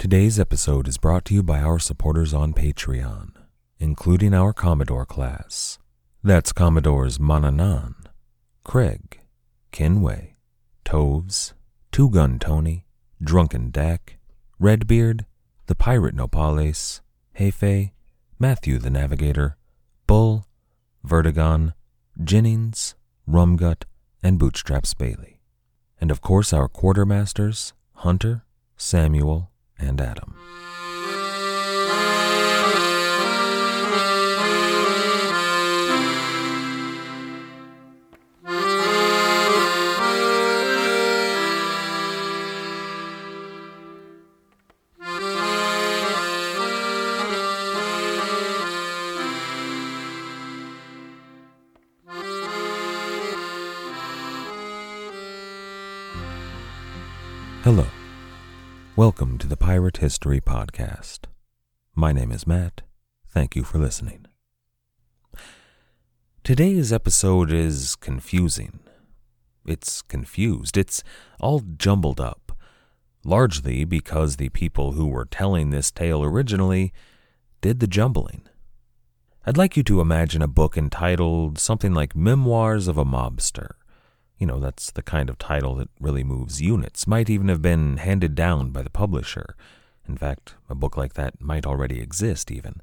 Today's episode is brought to you by our supporters on Patreon, including our Commodore class. That's Commodores Mananan, Craig, Kinway, Toves, Two Gun Tony, Drunken Dak, Redbeard, The Pirate Nopales, Hefe, Matthew the Navigator, Bull, Vertigon, Jennings, Rumgut, and Bootstraps Bailey. And of course our quartermasters, Hunter, Samuel, and Adam. Hello. Welcome to the Pirate History Podcast. My name is Matt. Thank you for listening. Today's episode is confusing. It's confused. It's all jumbled up, largely because the people who were telling this tale originally did the jumbling. I'd like you to imagine a book entitled something like Memoirs of a Mobster you know, that's the kind of title that really moves units, might even have been handed down by the publisher. In fact, a book like that might already exist, even.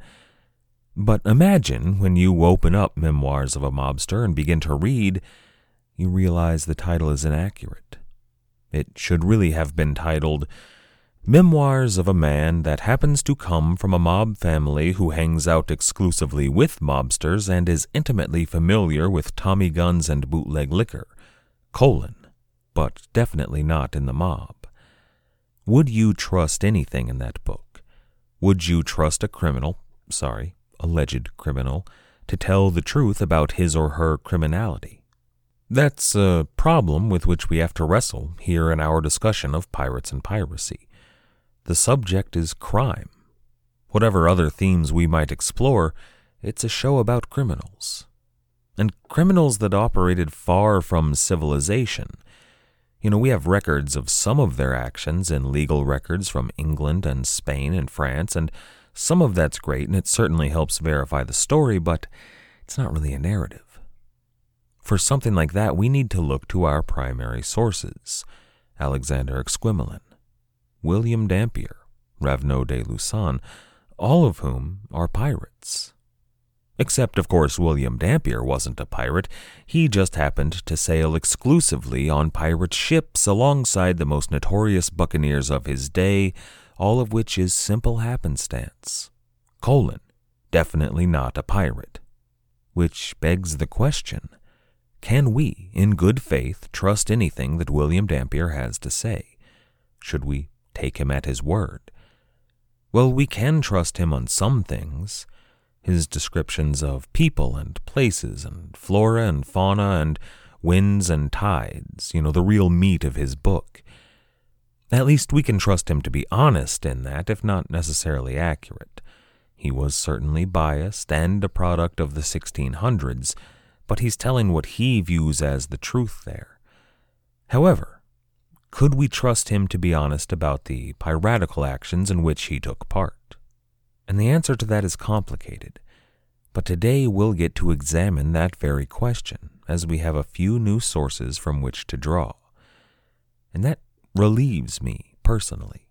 But imagine when you open up Memoirs of a Mobster and begin to read, you realize the title is inaccurate. It should really have been titled Memoirs of a Man That Happens to Come from a Mob Family Who Hangs Out Exclusively with Mobsters and is Intimately Familiar with Tommy Guns and Bootleg Liquor colon, but definitely not in the mob. Would you trust anything in that book? Would you trust a criminal, sorry, alleged criminal, to tell the truth about his or her criminality? That's a problem with which we have to wrestle here in our discussion of pirates and piracy. The subject is crime. Whatever other themes we might explore, it's a show about criminals and criminals that operated far from civilization. You know, we have records of some of their actions in legal records from England and Spain and France, and some of that's great and it certainly helps verify the story, but it's not really a narrative. For something like that, we need to look to our primary sources Alexander Exquemelin, William Dampier, Raveneau de Lussan, all of whom are pirates. Except, of course, William Dampier wasn't a pirate. He just happened to sail exclusively on pirate ships alongside the most notorious buccaneers of his day, all of which is simple happenstance. Colon, definitely not a pirate. Which begs the question can we, in good faith, trust anything that William Dampier has to say? Should we take him at his word? Well, we can trust him on some things his descriptions of people and places and flora and fauna and winds and tides, you know, the real meat of his book. At least we can trust him to be honest in that, if not necessarily accurate. He was certainly biased and a product of the 1600s, but he's telling what he views as the truth there. However, could we trust him to be honest about the piratical actions in which he took part? And the answer to that is complicated. But today we'll get to examine that very question, as we have a few new sources from which to draw. And that relieves me personally.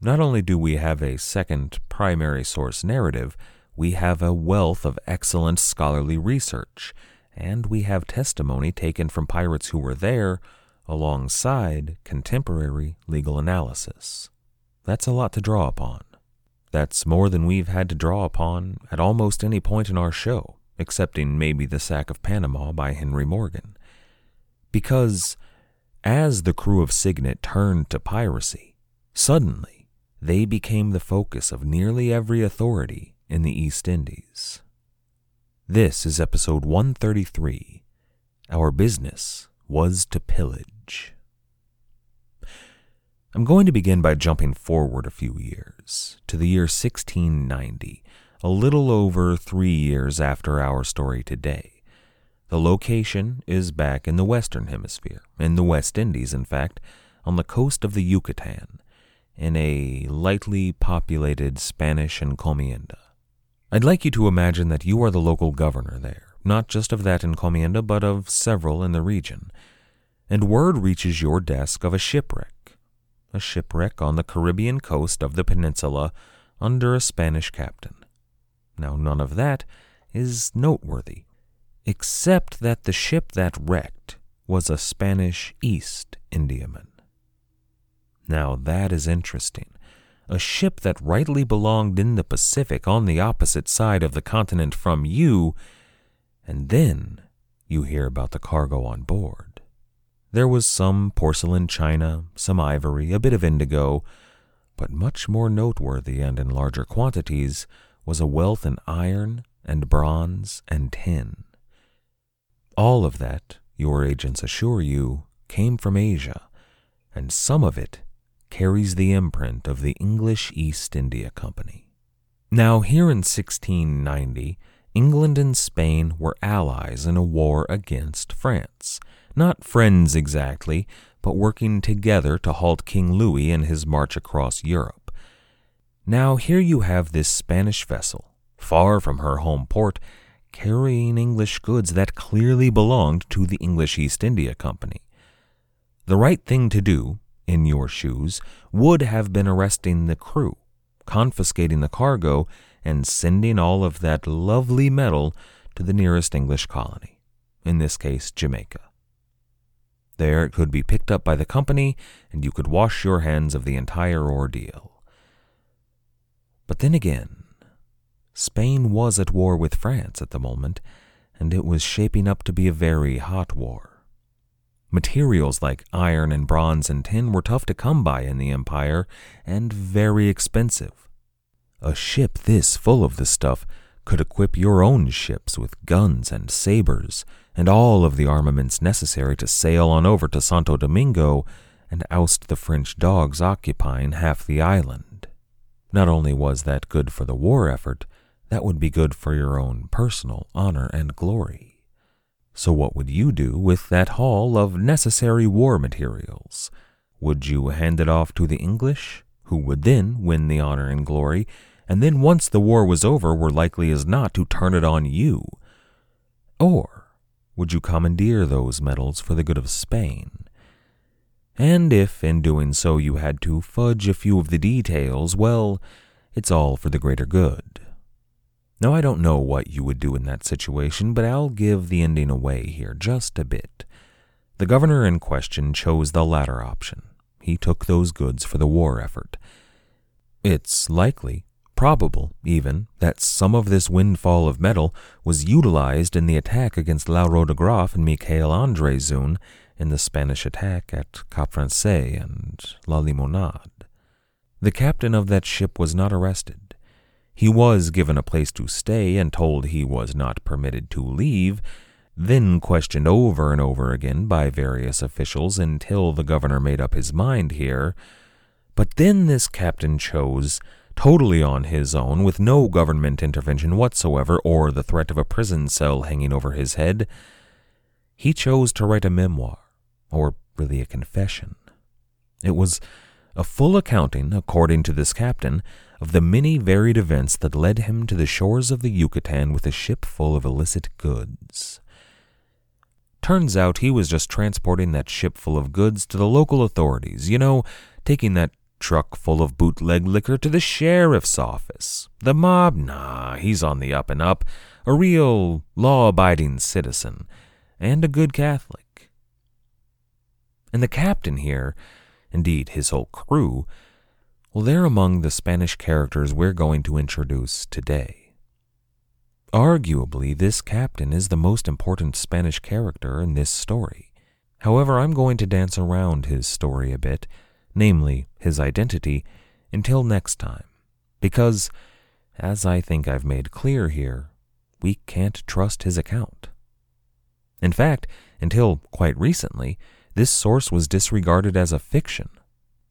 Not only do we have a second primary source narrative, we have a wealth of excellent scholarly research, and we have testimony taken from pirates who were there alongside contemporary legal analysis. That's a lot to draw upon. That's more than we've had to draw upon at almost any point in our show, excepting maybe the sack of Panama by Henry Morgan. Because As the crew of Cygnet turned to piracy, suddenly they became the focus of nearly every authority in the East Indies. This is episode 133 Our Business Was to Pillage. I'm going to begin by jumping forward a few years to the year 1690, a little over three years after our story today. The location is back in the Western Hemisphere, in the West Indies, in fact, on the coast of the Yucatan, in a lightly populated Spanish encomienda. I'd like you to imagine that you are the local governor there, not just of that encomienda, but of several in the region, and word reaches your desk of a shipwreck, a shipwreck on the Caribbean coast of the peninsula under a Spanish captain. Now, none of that is noteworthy except that the ship that wrecked was a Spanish East Indiaman. Now that is interesting. A ship that rightly belonged in the Pacific on the opposite side of the continent from you, and then you hear about the cargo on board. There was some porcelain china, some ivory, a bit of indigo, but much more noteworthy and in larger quantities was a wealth in iron and bronze and tin. All of that, your agents assure you, came from Asia, and some of it carries the imprint of the English East India Company. Now, here in 1690, England and Spain were allies in a war against France. Not friends exactly, but working together to halt King Louis in his march across Europe. Now, here you have this Spanish vessel, far from her home port, carrying English goods that clearly belonged to the English East India Company. The right thing to do, in your shoes, would have been arresting the crew, confiscating the cargo, and sending all of that lovely metal to the nearest English colony, in this case, Jamaica. There it could be picked up by the company, and you could wash your hands of the entire ordeal. But then again, Spain was at war with France at the moment, and it was shaping up to be a very hot war. Materials like iron and bronze and tin were tough to come by in the Empire and very expensive. A ship this full of the stuff could equip your own ships with guns and sabers and all of the armaments necessary to sail on over to Santo Domingo and oust the French dogs occupying half the island. Not only was that good for the war effort, that would be good for your own personal honor and glory. So, what would you do with that haul of necessary war materials? Would you hand it off to the English, who would then win the honor and glory, and then once the war was over were likely as not to turn it on you? Or would you commandeer those metals for the good of Spain? And if, in doing so, you had to fudge a few of the details, well, it's all for the greater good. Now, I don't know what you would do in that situation, but I'll give the ending away here just a bit. The governor in question chose the latter option. He took those goods for the war effort. It's likely, probable even, that some of this windfall of metal was utilized in the attack against Lauro de Graaf and Michiel Andrieszoon in the Spanish attack at Cap Francais and La Limonade. The captain of that ship was not arrested. He was given a place to stay and told he was not permitted to leave, then questioned over and over again by various officials until the governor made up his mind here. But then this captain chose, totally on his own, with no government intervention whatsoever or the threat of a prison cell hanging over his head, he chose to write a memoir, or really a confession. It was a full accounting, according to this captain, of the many varied events that led him to the shores of the Yucatan with a ship full of illicit goods. Turns out he was just transporting that ship full of goods to the local authorities, you know, taking that truck full of bootleg liquor to the sheriff's office. The mob, nah, he's on the up and up, a real law abiding citizen, and a good Catholic. And the captain here, indeed his whole crew, well, they're among the Spanish characters we're going to introduce today. Arguably, this captain is the most important Spanish character in this story, However, I'm going to dance around his story a bit, namely his identity, until next time, because, as I think I've made clear here, we can't trust his account. In fact, until quite recently, this source was disregarded as a fiction.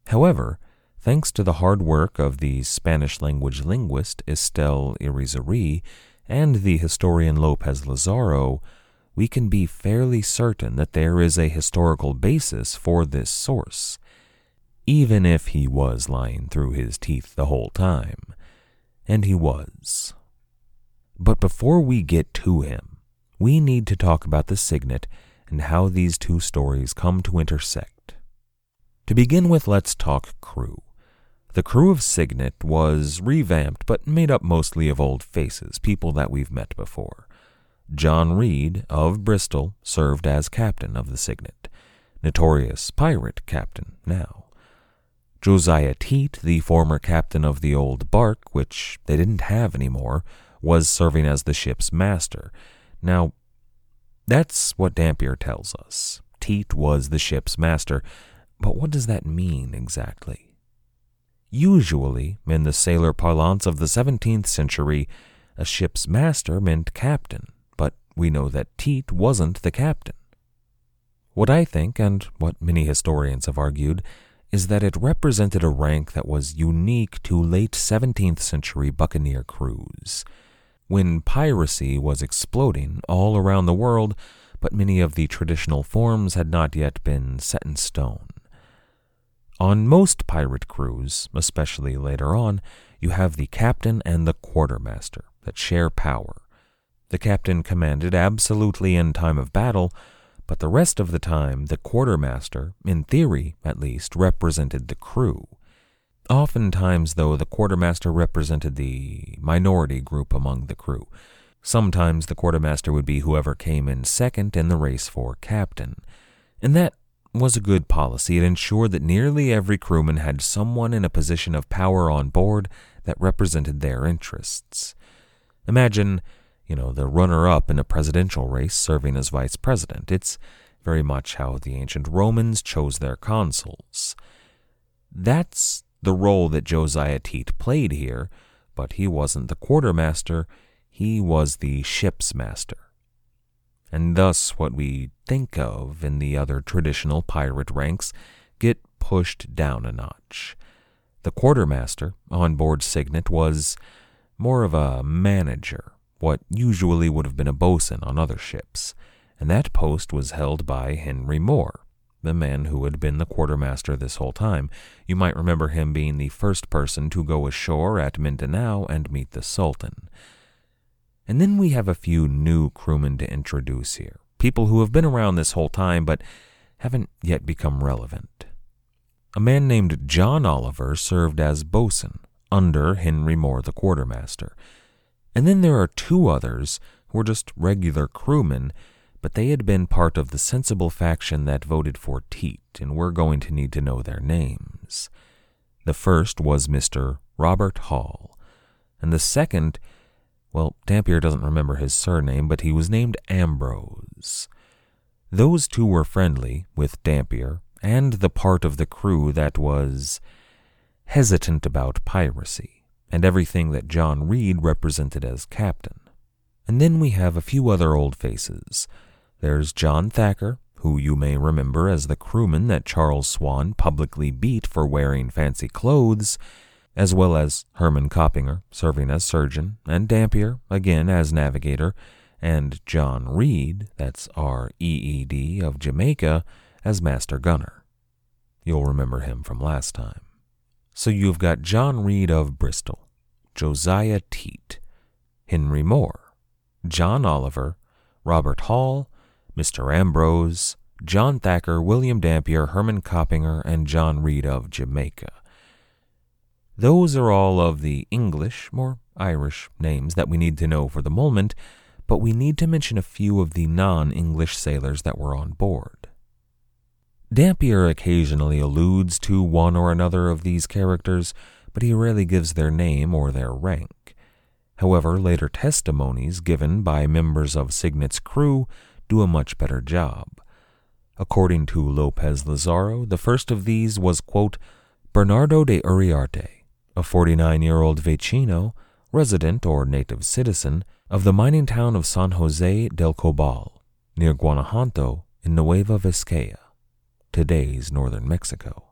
However, thanks to the hard work of the Spanish language linguist Estelle Irizarry and the historian Lopez Lazaro, we can be fairly certain that there is a historical basis for this source, even if he was lying through his teeth the whole time. And he was. But before we get to him, we need to talk about the Cygnet and how these two stories come to intersect. To begin with, let's talk crew. The crew of Cygnet was revamped but made up mostly of old faces, people that we've met before. John Reed of Bristol served as captain of the Cygnet, notorious pirate captain now. Josiah Teat, the former captain of the old bark, which they didn't have anymore, was serving as the ship's master. Now, that's what Dampier tells us. Teat was the ship's master, but what does that mean exactly? Usually, in the sailor parlance of the 17th century, a ship's master meant captain, but we know that Teat wasn't the captain. What I think, and what many historians have argued, is that it represented a rank that was unique to late 17th century buccaneer crews. When piracy was exploding all around the world, but many of the traditional forms had not yet been set in stone. On most pirate crews, especially later on, you have the captain and the quartermaster that share power. The captain commanded absolutely in time of battle, but the rest of the time, the quartermaster, in theory at least, represented the crew. Oftentimes, though, the quartermaster represented the minority group among the crew. Sometimes the quartermaster would be whoever came in second in the race for captain. And that was a good policy. It ensured that nearly every crewman had someone in a position of power on board that represented their interests. Imagine, you know, the runner up in a presidential race serving as vice president. It's very much how the ancient Romans chose their consuls. That's the role that Josiah Teat played here, but he wasn't the quartermaster, he was the ship's master. And thus, what we think of in the other traditional pirate ranks get pushed down a notch. The quartermaster on board Cygnet was more of a manager, what usually would have been a boatswain on other ships, and that post was held by Henry More, the man who had been the quartermaster this whole time. You might remember him being the first person to go ashore at Mindanao and meet the Sultan. And then we have a few new crewmen to introduce here, people who have been around this whole time but haven't yet become relevant. A man named John Oliver served as boatswain under Henry More, the quartermaster. And then there are two others who were just regular crewmen but they had been part of the sensible faction that voted for Teat, and we're going to need to know their names. The first was Mr. Robert Hall, and the second, well, Dampier doesn't remember his surname, but he was named Ambrose. Those two were friendly with Dampier and the part of the crew that was hesitant about piracy and everything that John Reed represented as captain. And then we have a few other old faces there's John Thacker, who you may remember as the crewman that Charles Swan publicly beat for wearing fancy clothes, as well as Herman Coppinger, serving as surgeon, and Dampier, again as navigator, and John Reed, that's R E E D of Jamaica, as master gunner. You'll remember him from last time. So you've got John Reed of Bristol, Josiah Teat, Henry Moore, John Oliver, Robert Hall, Mr. Ambrose, John Thacker, William Dampier, Herman Coppinger, and John Reed of Jamaica. Those are all of the English, more Irish, names that we need to know for the moment, but we need to mention a few of the non English sailors that were on board. Dampier occasionally alludes to one or another of these characters, but he rarely gives their name or their rank. However, later testimonies given by members of Cygnet's crew do a much better job. According to Lopez Lazaro, the first of these was, quote, Bernardo de Uriarte, a 49 year old Vecino, resident or native citizen of the mining town of San Jose del Cobal, near Guanajuato in Nueva Vizcaya, today's northern Mexico.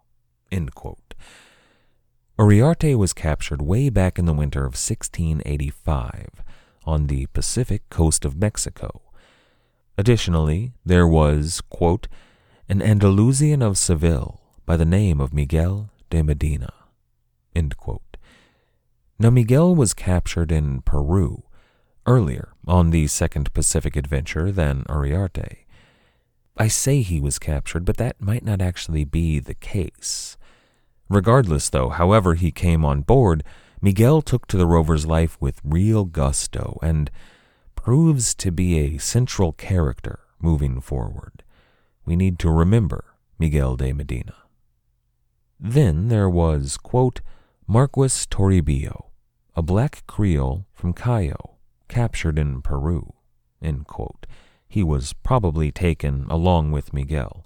Uriarte was captured way back in the winter of 1685 on the Pacific coast of Mexico. Additionally, there was, quote, an Andalusian of Seville by the name of Miguel de Medina. Now, Miguel was captured in Peru earlier on the Second Pacific Adventure than Uriarte. I say he was captured, but that might not actually be the case. Regardless, though, however he came on board, Miguel took to the rover's life with real gusto and proves to be a central character moving forward. We need to remember Miguel de Medina. Then there was, quote, Marquis Toribio, a black Creole from Callao, captured in Peru, He was probably taken along with Miguel.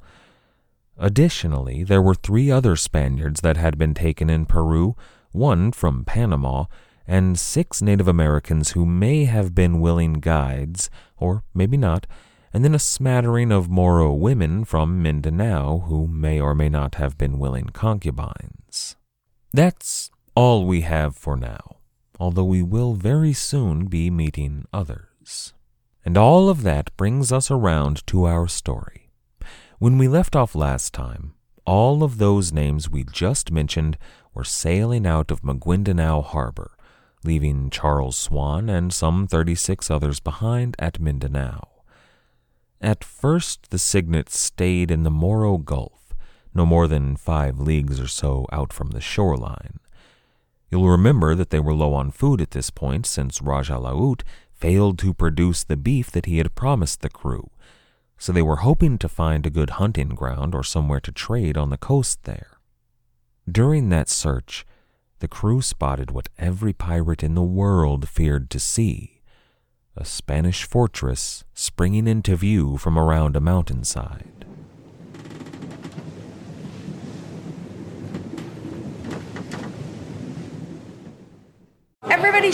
Additionally, there were three other Spaniards that had been taken in Peru, one from Panama, and six Native Americans who may have been willing guides, or maybe not, and then a smattering of Moro women from Mindanao who may or may not have been willing concubines. That's all we have for now, although we will very soon be meeting others. And all of that brings us around to our story. When we left off last time, all of those names we just mentioned were sailing out of Maguindanao Harbor, leaving Charles Swan and some 36 others behind at Mindanao. At first, the Cygnets stayed in the Moro Gulf, no more than five leagues or so out from the shoreline. You'll remember that they were low on food at this point since Raja Laut failed to produce the beef that he had promised the crew, so they were hoping to find a good hunting ground or somewhere to trade on the coast there. During that search, the crew spotted what every pirate in the world feared to see a Spanish fortress springing into view from around a mountainside. Everybody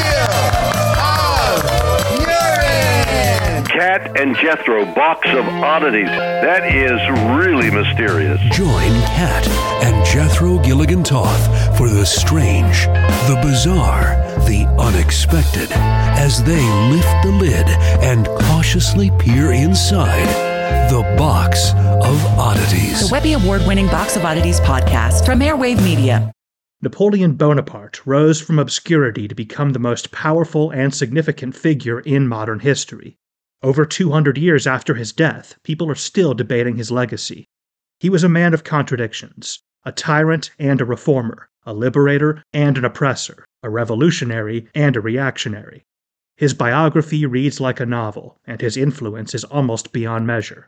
Kat and Jethro box of oddities. That is really mysterious. Join Kat and Jethro Gilligan Toth for the strange, the bizarre, the unexpected as they lift the lid and cautiously peer inside the Box of Oddities. The Webby Award winning Box of Oddities podcast from Airwave Media. Napoleon Bonaparte rose from obscurity to become the most powerful and significant figure in modern history. Over 200 years after his death, people are still debating his legacy. He was a man of contradictions, a tyrant and a reformer, a liberator and an oppressor, a revolutionary and a reactionary. His biography reads like a novel, and his influence is almost beyond measure.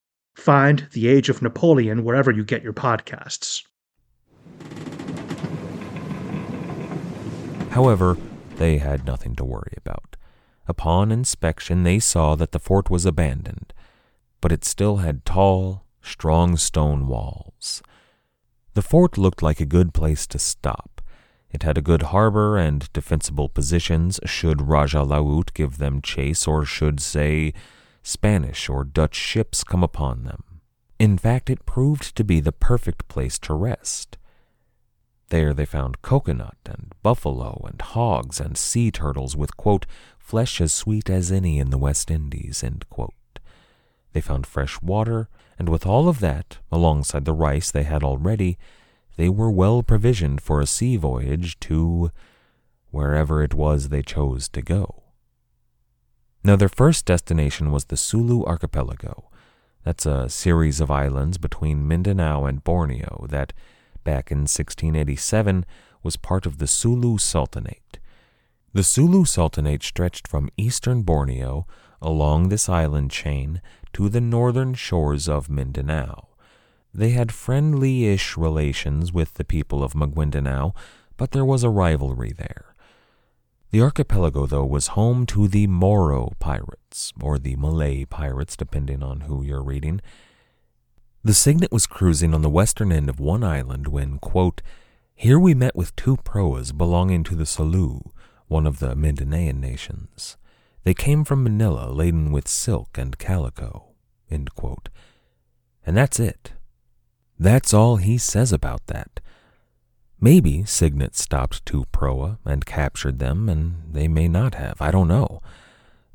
Find The Age of Napoleon wherever you get your podcasts. However, they had nothing to worry about. Upon inspection, they saw that the fort was abandoned, but it still had tall, strong stone walls. The fort looked like a good place to stop. It had a good harbor and defensible positions should Raja Laut give them chase or should, say, Spanish or Dutch ships come upon them. In fact, it proved to be the perfect place to rest. There they found coconut and buffalo and hogs and sea turtles with, quote, flesh as sweet as any in the West Indies. They found fresh water, and with all of that, alongside the rice they had already, they were well provisioned for a sea voyage to wherever it was they chose to go. Now, their first destination was the Sulu Archipelago, that's a series of islands between Mindanao and Borneo that, back in 1687, was part of the Sulu Sultanate. The Sulu Sultanate stretched from eastern Borneo along this island chain to the northern shores of Mindanao. They had friendly ish relations with the people of Maguindanao, but there was a rivalry there. The archipelago, though, was home to the Moro pirates, or the Malay pirates, depending on who you're reading. The Cygnet was cruising on the western end of one island when, quote, Here we met with two proas belonging to the Sulu, one of the Mindanaean nations. They came from Manila laden with silk and calico. And that's it. That's all he says about that. Maybe Cygnet stopped two proa and captured them, and they may not have. I don't know.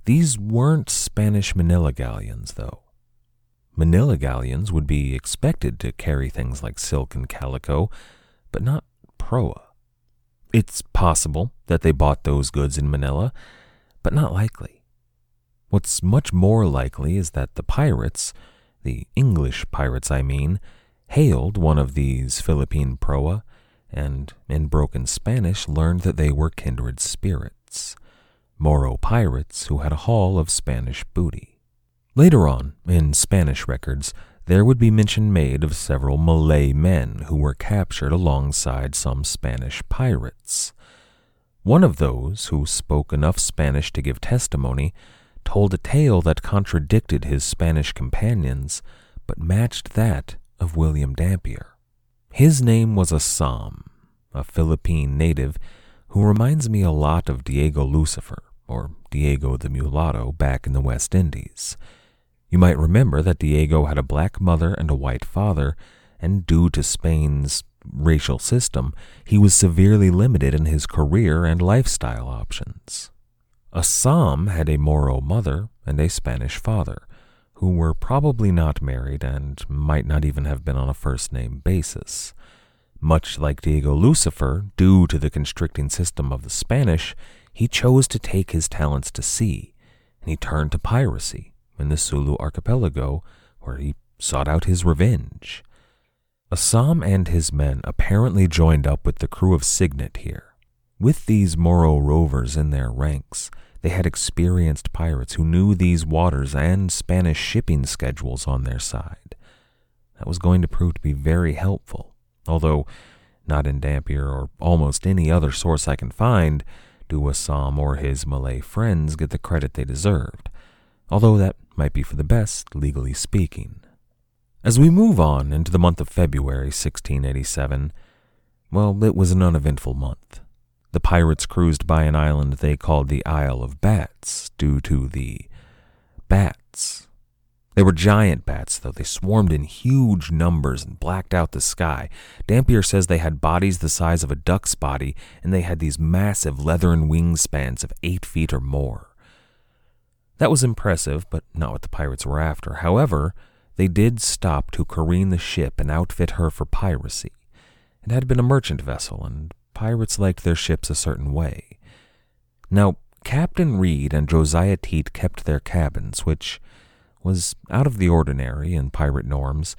These weren't Spanish Manila galleons, though. Manila galleons would be expected to carry things like silk and calico, but not proa. It's possible that they bought those goods in Manila, but not likely. What's much more likely is that the pirates, the English pirates I mean, hailed one of these Philippine proa and in broken Spanish learned that they were kindred spirits, Moro pirates who had a haul of Spanish booty. Later on, in Spanish records, there would be mention made of several Malay men who were captured alongside some Spanish pirates. One of those, who spoke enough Spanish to give testimony, told a tale that contradicted his Spanish companions, but matched that of William Dampier. His name was Assam, a Philippine native who reminds me a lot of Diego Lucifer, or Diego the Mulatto, back in the West Indies. You might remember that Diego had a black mother and a white father, and due to Spain's racial system, he was severely limited in his career and lifestyle options. Assam had a Moro mother and a Spanish father, who were probably not married and might not even have been on a first name basis. Much like Diego Lucifer, due to the constricting system of the Spanish, he chose to take his talents to sea, and he turned to piracy in the Sulu archipelago, where he sought out his revenge. Assam and his men apparently joined up with the crew of Cygnet here. With these Moro rovers in their ranks, they had experienced pirates who knew these waters and Spanish shipping schedules on their side. That was going to prove to be very helpful, although not in Dampier or almost any other source I can find do Assam or his Malay friends get the credit they deserved, although that might be for the best, legally speaking. As we move on into the month of February 1687, well, it was an uneventful month. The pirates cruised by an island they called the Isle of Bats, due to the bats. They were giant bats, though. They swarmed in huge numbers and blacked out the sky. Dampier says they had bodies the size of a duck's body, and they had these massive leathern wingspans of eight feet or more. That was impressive, but not what the pirates were after. However, they did stop to careen the ship and outfit her for piracy. It had been a merchant vessel, and pirates liked their ships a certain way. Now, Captain Reed and Josiah Teat kept their cabins, which was out of the ordinary in pirate norms,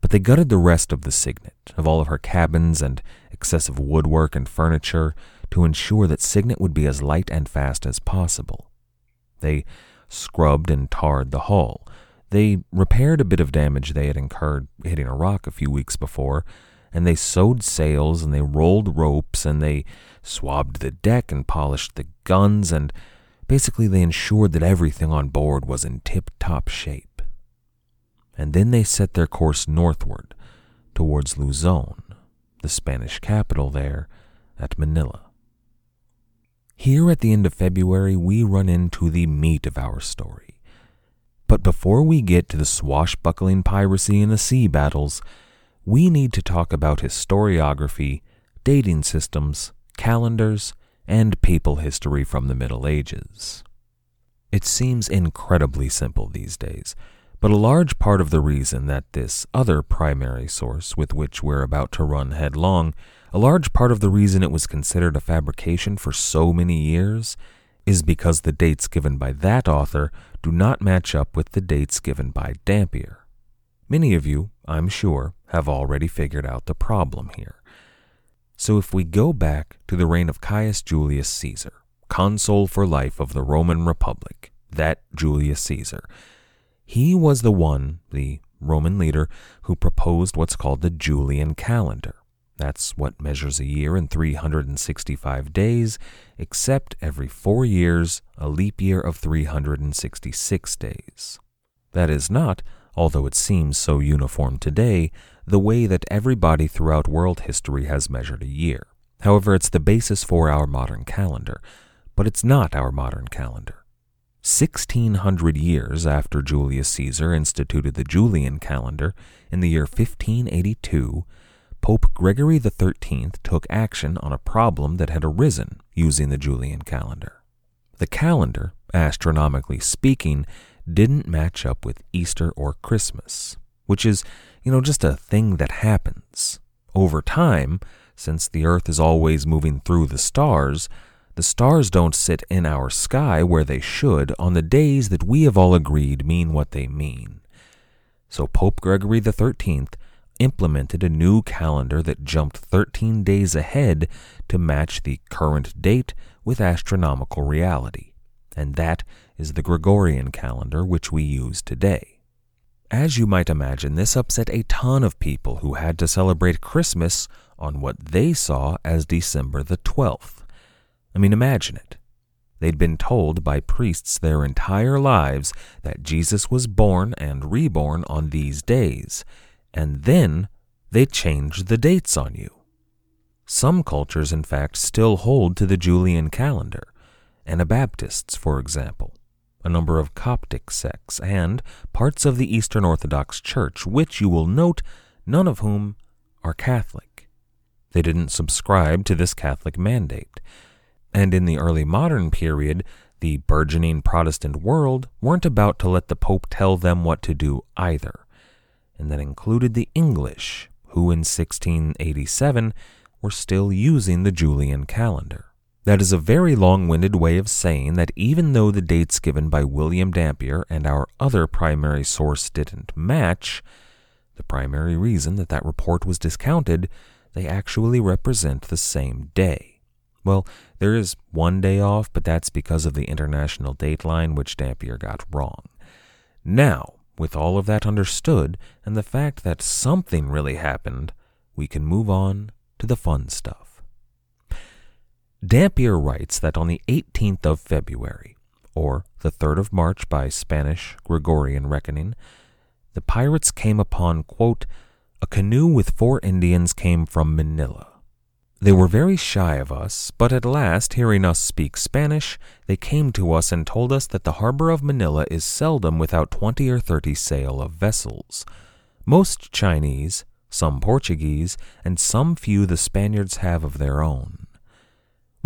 but they gutted the rest of the Cygnet, of all of her cabins and excessive woodwork and furniture, to ensure that Cygnet would be as light and fast as possible. They scrubbed and tarred the hull. They repaired a bit of damage they had incurred hitting a rock a few weeks before, and they sewed sails and they rolled ropes and they swabbed the deck and polished the guns and basically they ensured that everything on board was in tip top shape. And then they set their course northward towards Luzon, the Spanish capital there at Manila. Here at the end of February, we run into the meat of our story. But before we get to the swashbuckling piracy and the sea battles, we need to talk about historiography, dating systems, calendars, and papal history from the Middle Ages. It seems incredibly simple these days, but a large part of the reason that this other primary source with which we're about to run headlong, a large part of the reason it was considered a fabrication for so many years, is because the dates given by that author do not match up with the dates given by Dampier. Many of you, I'm sure, have already figured out the problem here. So if we go back to the reign of Caius Julius Caesar, consul for life of the Roman Republic, that Julius Caesar, he was the one, the Roman leader, who proposed what's called the Julian calendar. That's what measures a year in 365 days, except every four years, a leap year of 366 days. That is not, although it seems so uniform today, the way that everybody throughout world history has measured a year. However, it's the basis for our modern calendar, but it's not our modern calendar. 1600 years after Julius Caesar instituted the Julian calendar in the year 1582, Pope Gregory XIII took action on a problem that had arisen using the Julian calendar. The calendar, astronomically speaking, didn't match up with Easter or Christmas, which is, you know, just a thing that happens. Over time, since the Earth is always moving through the stars, the stars don't sit in our sky where they should on the days that we have all agreed mean what they mean. So Pope Gregory XIII implemented a new calendar that jumped 13 days ahead to match the current date with astronomical reality, and that is the Gregorian calendar which we use today. As you might imagine, this upset a ton of people who had to celebrate Christmas on what they saw as December the 12th. I mean, imagine it. They'd been told by priests their entire lives that Jesus was born and reborn on these days, and then they changed the dates on you. Some cultures, in fact, still hold to the Julian calendar, Anabaptists, for example a number of Coptic sects, and parts of the Eastern Orthodox Church, which you will note none of whom are Catholic. They didn't subscribe to this Catholic mandate. And in the early modern period, the burgeoning Protestant world weren't about to let the Pope tell them what to do either. And that included the English, who in 1687 were still using the Julian calendar. That is a very long winded way of saying that even though the dates given by William Dampier and our other primary source didn't match, the primary reason that that report was discounted, they actually represent the same day. Well, there is one day off, but that's because of the international dateline, which Dampier got wrong. Now, with all of that understood, and the fact that something really happened, we can move on to the fun stuff. Dampier writes that on the 18th of February, or the 3rd of March by Spanish Gregorian reckoning, the pirates came upon, quote, a canoe with four Indians came from Manila. They were very shy of us, but at last, hearing us speak Spanish, they came to us and told us that the harbor of Manila is seldom without twenty or thirty sail of vessels. Most Chinese, some Portuguese, and some few the Spaniards have of their own.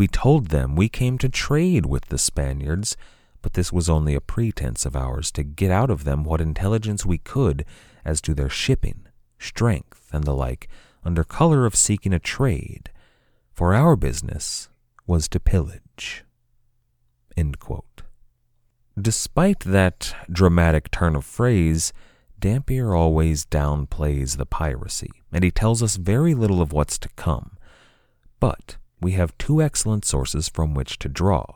We told them we came to trade with the Spaniards, but this was only a pretense of ours to get out of them what intelligence we could as to their shipping, strength, and the like, under color of seeking a trade, for our business was to pillage. Despite that dramatic turn of phrase, Dampier always downplays the piracy, and he tells us very little of what's to come. But we have two excellent sources from which to draw.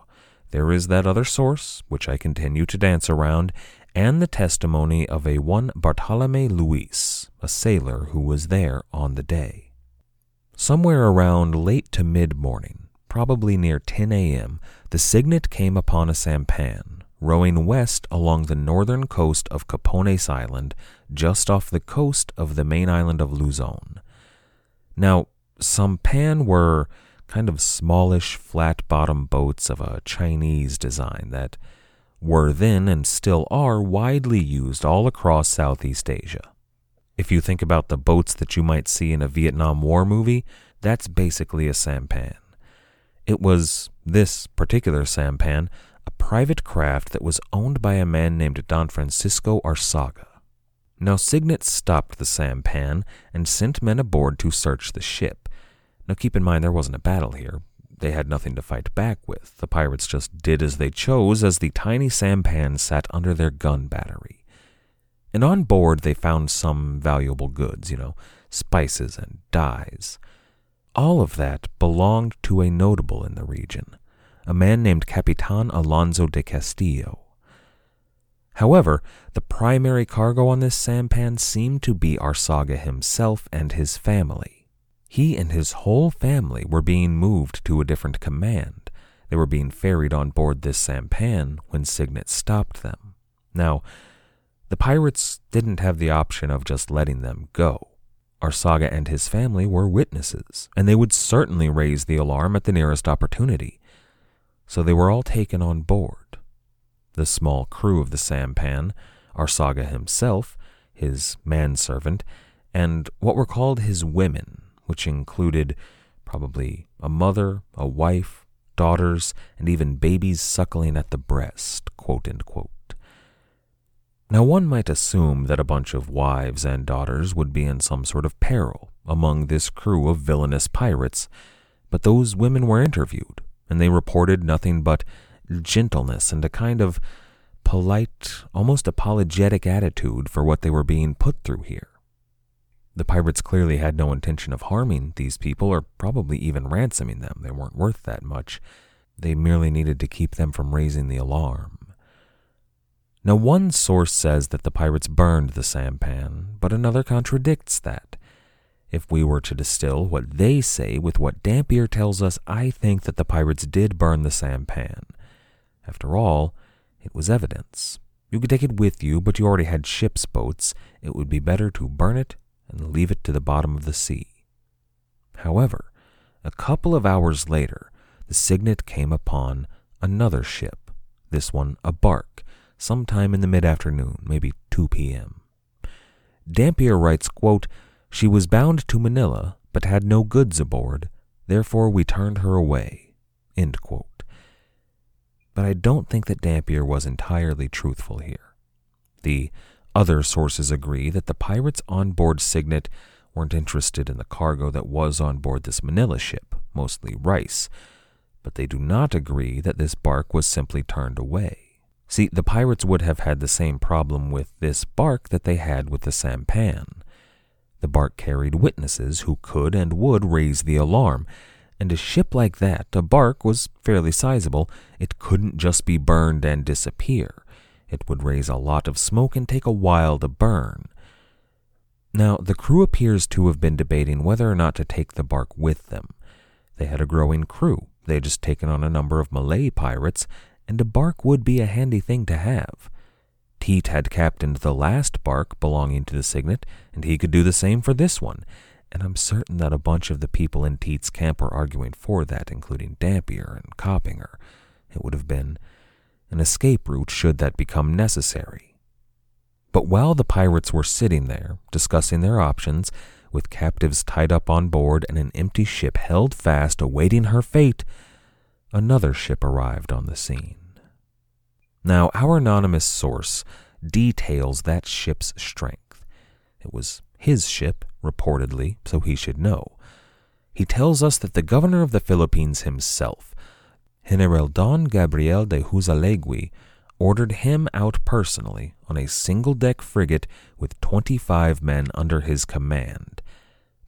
There is that other source, which I continue to dance around, and the testimony of a one Bartolome Luis, a sailor who was there on the day. Somewhere around late to mid morning, probably near 10 a.m., the Cygnet came upon a sampan, rowing west along the northern coast of Capones Island, just off the coast of the main island of Luzon. Now, sampan were kind of smallish, flat bottom boats of a Chinese design that were then and still are widely used all across Southeast Asia. If you think about the boats that you might see in a Vietnam War movie, that's basically a sampan. It was this particular sampan, a private craft that was owned by a man named Don Francisco Arsaga. Now, Cygnet stopped the sampan and sent men aboard to search the ship. Now, keep in mind there wasn't a battle here. They had nothing to fight back with. The pirates just did as they chose as the tiny sampan sat under their gun battery. And on board, they found some valuable goods, you know, spices and dyes. All of that belonged to a notable in the region, a man named Capitan Alonso de Castillo. However, the primary cargo on this sampan seemed to be Arsaga himself and his family. He and his whole family were being moved to a different command. They were being ferried on board this sampan when Cygnet stopped them. Now, the pirates didn't have the option of just letting them go. Arsaga and his family were witnesses, and they would certainly raise the alarm at the nearest opportunity. So they were all taken on board. The small crew of the sampan, Arsaga himself, his manservant, and what were called his women, which included probably a mother, a wife, daughters, and even babies suckling at the breast. Now, one might assume that a bunch of wives and daughters would be in some sort of peril among this crew of villainous pirates, but those women were interviewed, and they reported nothing but gentleness and a kind of polite, almost apologetic attitude for what they were being put through here. The pirates clearly had no intention of harming these people or probably even ransoming them. They weren't worth that much. They merely needed to keep them from raising the alarm. Now, one source says that the pirates burned the sampan, but another contradicts that. If we were to distill what they say with what Dampier tells us, I think that the pirates did burn the sampan. After all, it was evidence. You could take it with you, but you already had ship's boats. It would be better to burn it and leave it to the bottom of the sea. However, a couple of hours later, the Cygnet came upon another ship, this one a bark, sometime in the mid afternoon, maybe 2 p.m. Dampier writes, quote, She was bound to Manila, but had no goods aboard, therefore we turned her away. But I don't think that Dampier was entirely truthful here. The other sources agree that the pirates on board Cygnet weren't interested in the cargo that was on board this Manila ship, mostly rice, but they do not agree that this bark was simply turned away. See, the pirates would have had the same problem with this bark that they had with the sampan. The bark carried witnesses who could and would raise the alarm, and a ship like that, a bark, was fairly sizable. It couldn't just be burned and disappear. It would raise a lot of smoke and take a while to burn. Now, the crew appears to have been debating whether or not to take the bark with them. They had a growing crew. They had just taken on a number of Malay pirates, and a bark would be a handy thing to have. Teat had captained the last bark belonging to the Cygnet, and he could do the same for this one, and I'm certain that a bunch of the people in Teat's camp were arguing for that, including Dampier and Coppinger. It would have been an escape route should that become necessary. But while the pirates were sitting there, discussing their options, with captives tied up on board and an empty ship held fast awaiting her fate, another ship arrived on the scene. Now, our anonymous source details that ship's strength. It was his ship, reportedly, so he should know. He tells us that the governor of the Philippines himself, General Don Gabriel de Huzalegui, ordered him out personally on a single deck frigate with 25 men under his command.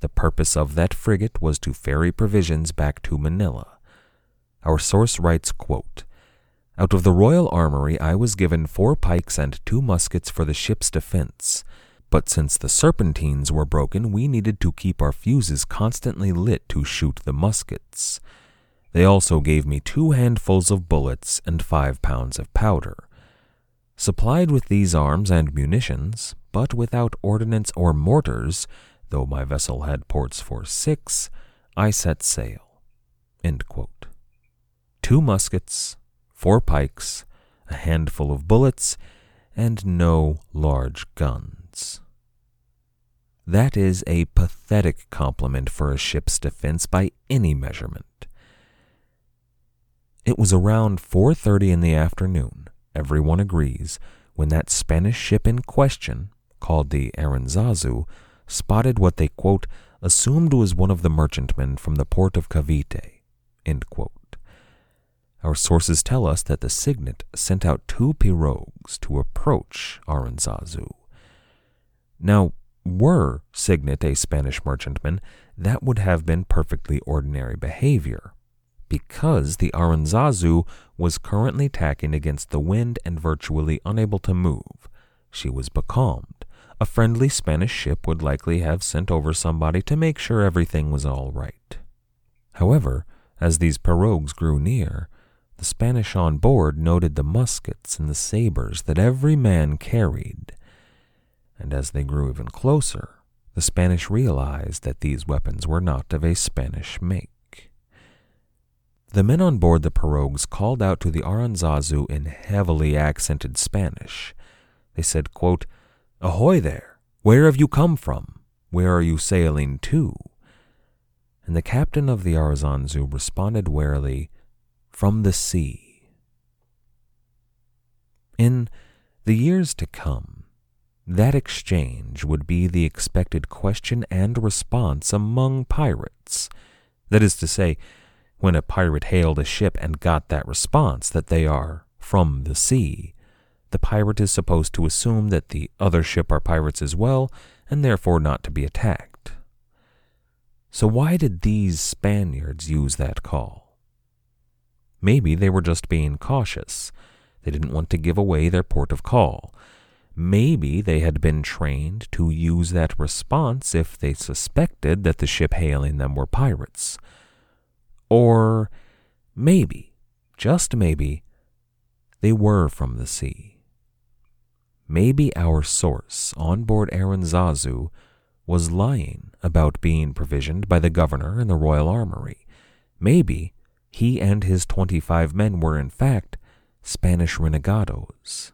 The purpose of that frigate was to ferry provisions back to Manila. Our source writes, quote, Out of the royal armory I was given four pikes and two muskets for the ship's defense. But since the serpentines were broken, we needed to keep our fuses constantly lit to shoot the muskets. They also gave me two handfuls of bullets and five pounds of powder. Supplied with these arms and munitions, but without ordnance or mortars, though my vessel had ports for six, I set sail two muskets, four pikes, a handful of bullets, and no large guns. That is a pathetic compliment for a ship's defense by any measurement. It was around 4:30 in the afternoon, everyone agrees, when that Spanish ship in question, called the Aranzazu, spotted what they quote assumed was one of the merchantmen from the port of Cavite. Our sources tell us that the Cygnet sent out two pirogues to approach Aranzazu. Now, were Cygnet a Spanish merchantman, that would have been perfectly ordinary behavior, because the Aranzazu was currently tacking against the wind and virtually unable to move. She was becalmed. A friendly Spanish ship would likely have sent over somebody to make sure everything was all right. However, as these pirogues grew near, the Spanish on board noted the muskets and the sabers that every man carried and as they grew even closer, the Spanish realized that these weapons were not of a Spanish make. The men on board the pirogues called out to the Aranzazu in heavily accented Spanish. They said, quote, Ahoy there! Where have you come from? Where are you sailing to? And the captain of the Aranzazu responded warily, From the sea. In the years to come, that exchange would be the expected question and response among pirates. That is to say, when a pirate hailed a ship and got that response that they are from the sea, the pirate is supposed to assume that the other ship are pirates as well and therefore not to be attacked. So, why did these Spaniards use that call? Maybe they were just being cautious. They didn't want to give away their port of call. Maybe they had been trained to use that response if they suspected that the ship hailing them were pirates. Or maybe, just maybe, they were from the sea. Maybe our source on board Aranzazu was lying about being provisioned by the governor in the royal armory. Maybe he and his twenty five men were, in fact, Spanish renegados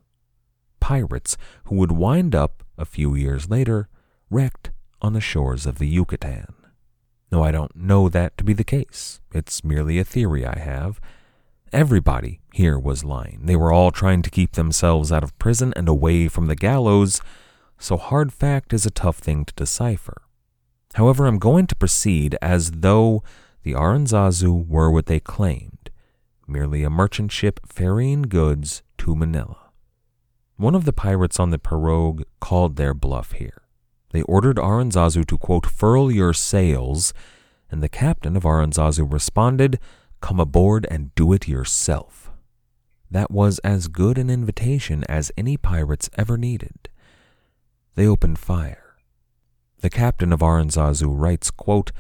pirates who would wind up, a few years later, wrecked on the shores of the Yucatan. No, I don't know that to be the case. It's merely a theory I have. Everybody here was lying. They were all trying to keep themselves out of prison and away from the gallows, so hard fact is a tough thing to decipher. However, I'm going to proceed as though the Aranzazu were what they claimed, merely a merchant ship ferrying goods to Manila. One of the pirates on the pirogue called their bluff here. They ordered Aranzazu to, quote, furl your sails, and the captain of Aranzazu responded, Come aboard and do it yourself. That was as good an invitation as any pirates ever needed. They opened fire. The captain of Aranzazu writes, quote,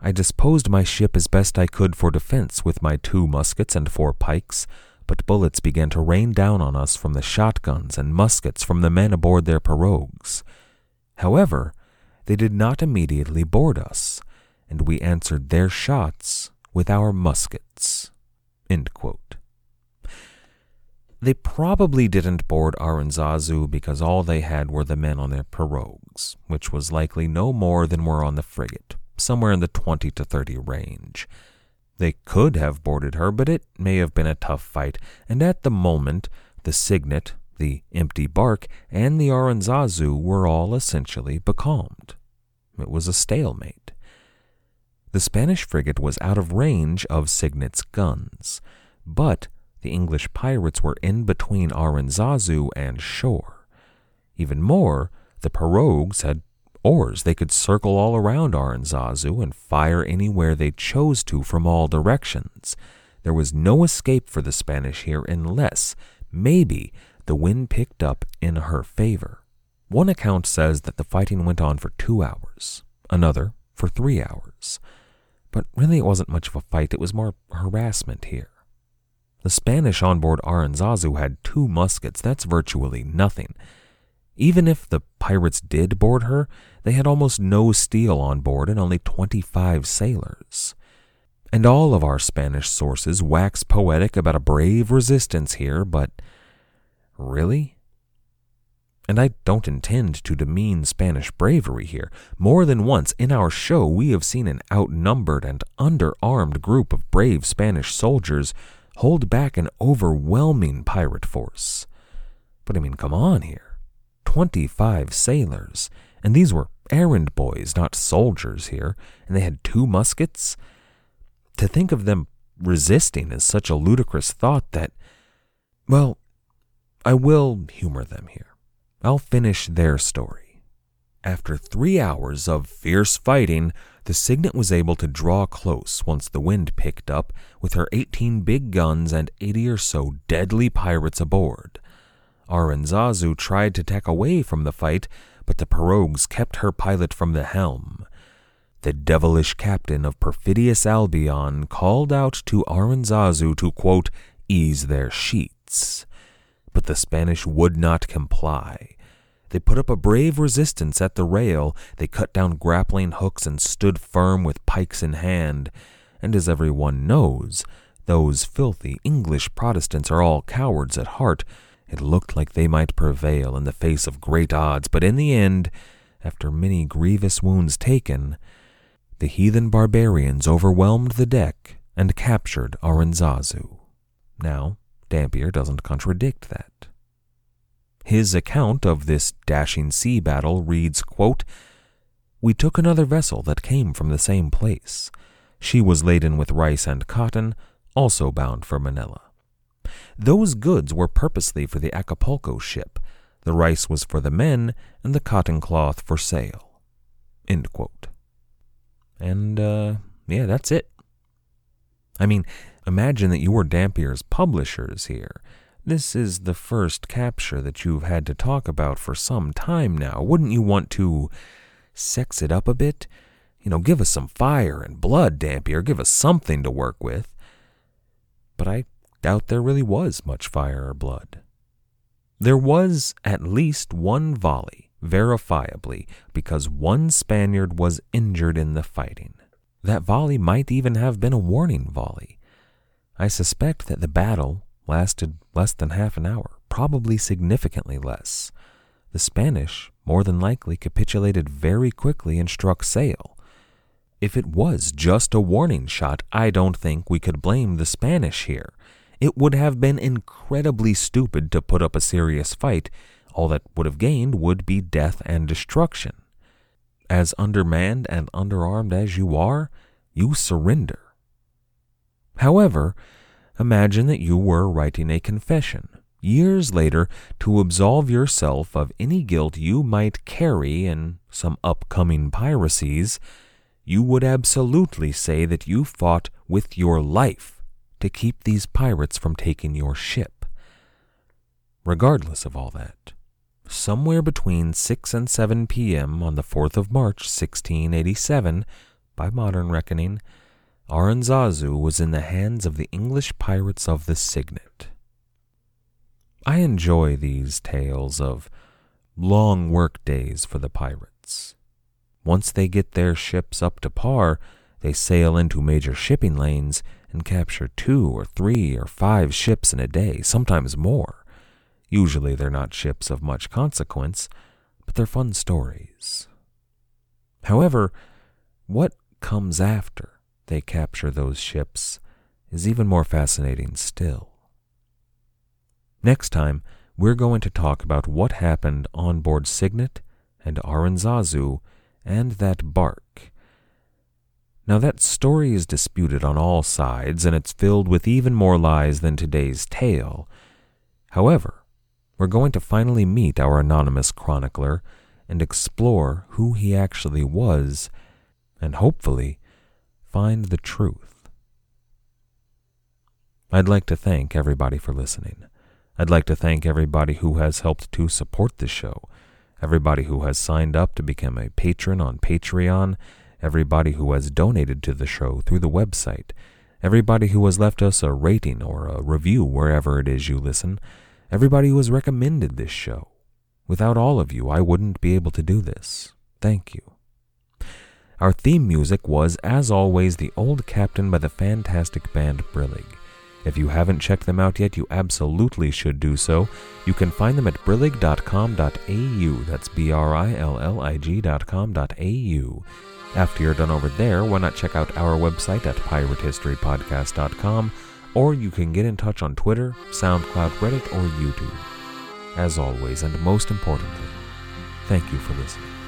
I disposed my ship as best I could for defense with my two muskets and four pikes but bullets began to rain down on us from the shotguns and muskets from the men aboard their pirogues. However, they did not immediately board us, and we answered their shots with our muskets. They probably didn't board Aranzazu because all they had were the men on their pirogues, which was likely no more than were on the frigate, somewhere in the 20 to 30 range. They could have boarded her, but it may have been a tough fight, and at the moment, the Cygnet, the empty bark, and the Aranzazu were all essentially becalmed. It was a stalemate. The Spanish frigate was out of range of Cygnet's guns, but the English pirates were in between Aranzazu and shore. Even more, the pirogues had oars. They could circle all around Aranzazu and fire anywhere they chose to from all directions. There was no escape for the Spanish here unless, maybe, the wind picked up in her favor. One account says that the fighting went on for two hours, another for three hours. But really, it wasn't much of a fight, it was more harassment here. The Spanish on board Aranzazu had two muskets, that's virtually nothing. Even if the pirates did board her, they had almost no steel on board and only 25 sailors. And all of our Spanish sources wax poetic about a brave resistance here, but Really? And I don't intend to demean Spanish bravery here. More than once in our show, we have seen an outnumbered and underarmed group of brave Spanish soldiers hold back an overwhelming pirate force. But I mean, come on here. 25 sailors, and these were errand boys, not soldiers here, and they had two muskets. To think of them resisting is such a ludicrous thought that, well, I will humor them here. I'll finish their story. After three hours of fierce fighting, the Cygnet was able to draw close once the wind picked up, with her 18 big guns and 80 or so deadly pirates aboard. Aranzazu tried to tack away from the fight, but the pirogues kept her pilot from the helm. The devilish captain of perfidious Albion called out to Aranzazu to, quote, ease their sheets but the Spanish would not comply. They put up a brave resistance at the rail, they cut down grappling hooks and stood firm with pikes in hand. And as everyone knows, those filthy English Protestants are all cowards at heart. It looked like they might prevail in the face of great odds, but in the end, after many grievous wounds taken, the heathen barbarians overwhelmed the deck and captured Aranzazu. Now, Dampier doesn't contradict that. His account of this dashing sea battle reads, quote, We took another vessel that came from the same place. She was laden with rice and cotton, also bound for Manila. Those goods were purposely for the Acapulco ship. The rice was for the men, and the cotton cloth for sale. End quote. And, uh, yeah, that's it. I mean, Imagine that you were Dampier's publishers here. This is the first capture that you've had to talk about for some time now. Wouldn't you want to sex it up a bit? You know, give us some fire and blood, Dampier. Give us something to work with. But I doubt there really was much fire or blood. There was at least one volley, verifiably, because one Spaniard was injured in the fighting. That volley might even have been a warning volley. I suspect that the battle lasted less than half an hour, probably significantly less. The Spanish, more than likely, capitulated very quickly and struck sail. If it was just a warning shot, I don't think we could blame the Spanish here. It would have been incredibly stupid to put up a serious fight. All that would have gained would be death and destruction. As undermanned and underarmed as you are, you surrender. However, imagine that you were writing a confession years later to absolve yourself of any guilt you might carry in some upcoming piracies. You would absolutely say that you fought with your life to keep these pirates from taking your ship. Regardless of all that, somewhere between 6 and 7 p.m. on the 4th of March, 1687, by modern reckoning, Aranzazu was in the hands of the English pirates of the Cygnet. I enjoy these tales of long work days for the pirates. Once they get their ships up to par, they sail into major shipping lanes and capture two or three or five ships in a day, sometimes more. Usually they're not ships of much consequence, but they're fun stories. However, what comes after they capture those ships is even more fascinating still. Next time, we're going to talk about what happened on board Cygnet and Aranzazu and that bark. Now, that story is disputed on all sides, and it's filled with even more lies than today's tale. However, we're going to finally meet our anonymous chronicler and explore who he actually was, and hopefully find the truth. I'd like to thank everybody for listening. I'd like to thank everybody who has helped to support the show, everybody who has signed up to become a patron on Patreon, everybody who has donated to the show through the website, everybody who has left us a rating or a review wherever it is you listen, everybody who has recommended this show. Without all of you, I wouldn't be able to do this. Thank you. Our theme music was, as always, The Old Captain by the fantastic band Brillig. If you haven't checked them out yet, you absolutely should do so. You can find them at brillig.com.au. That's B R I L L I G.com.au. After you're done over there, why not check out our website at piratehistorypodcast.com, or you can get in touch on Twitter, SoundCloud, Reddit, or YouTube. As always, and most importantly, thank you for listening.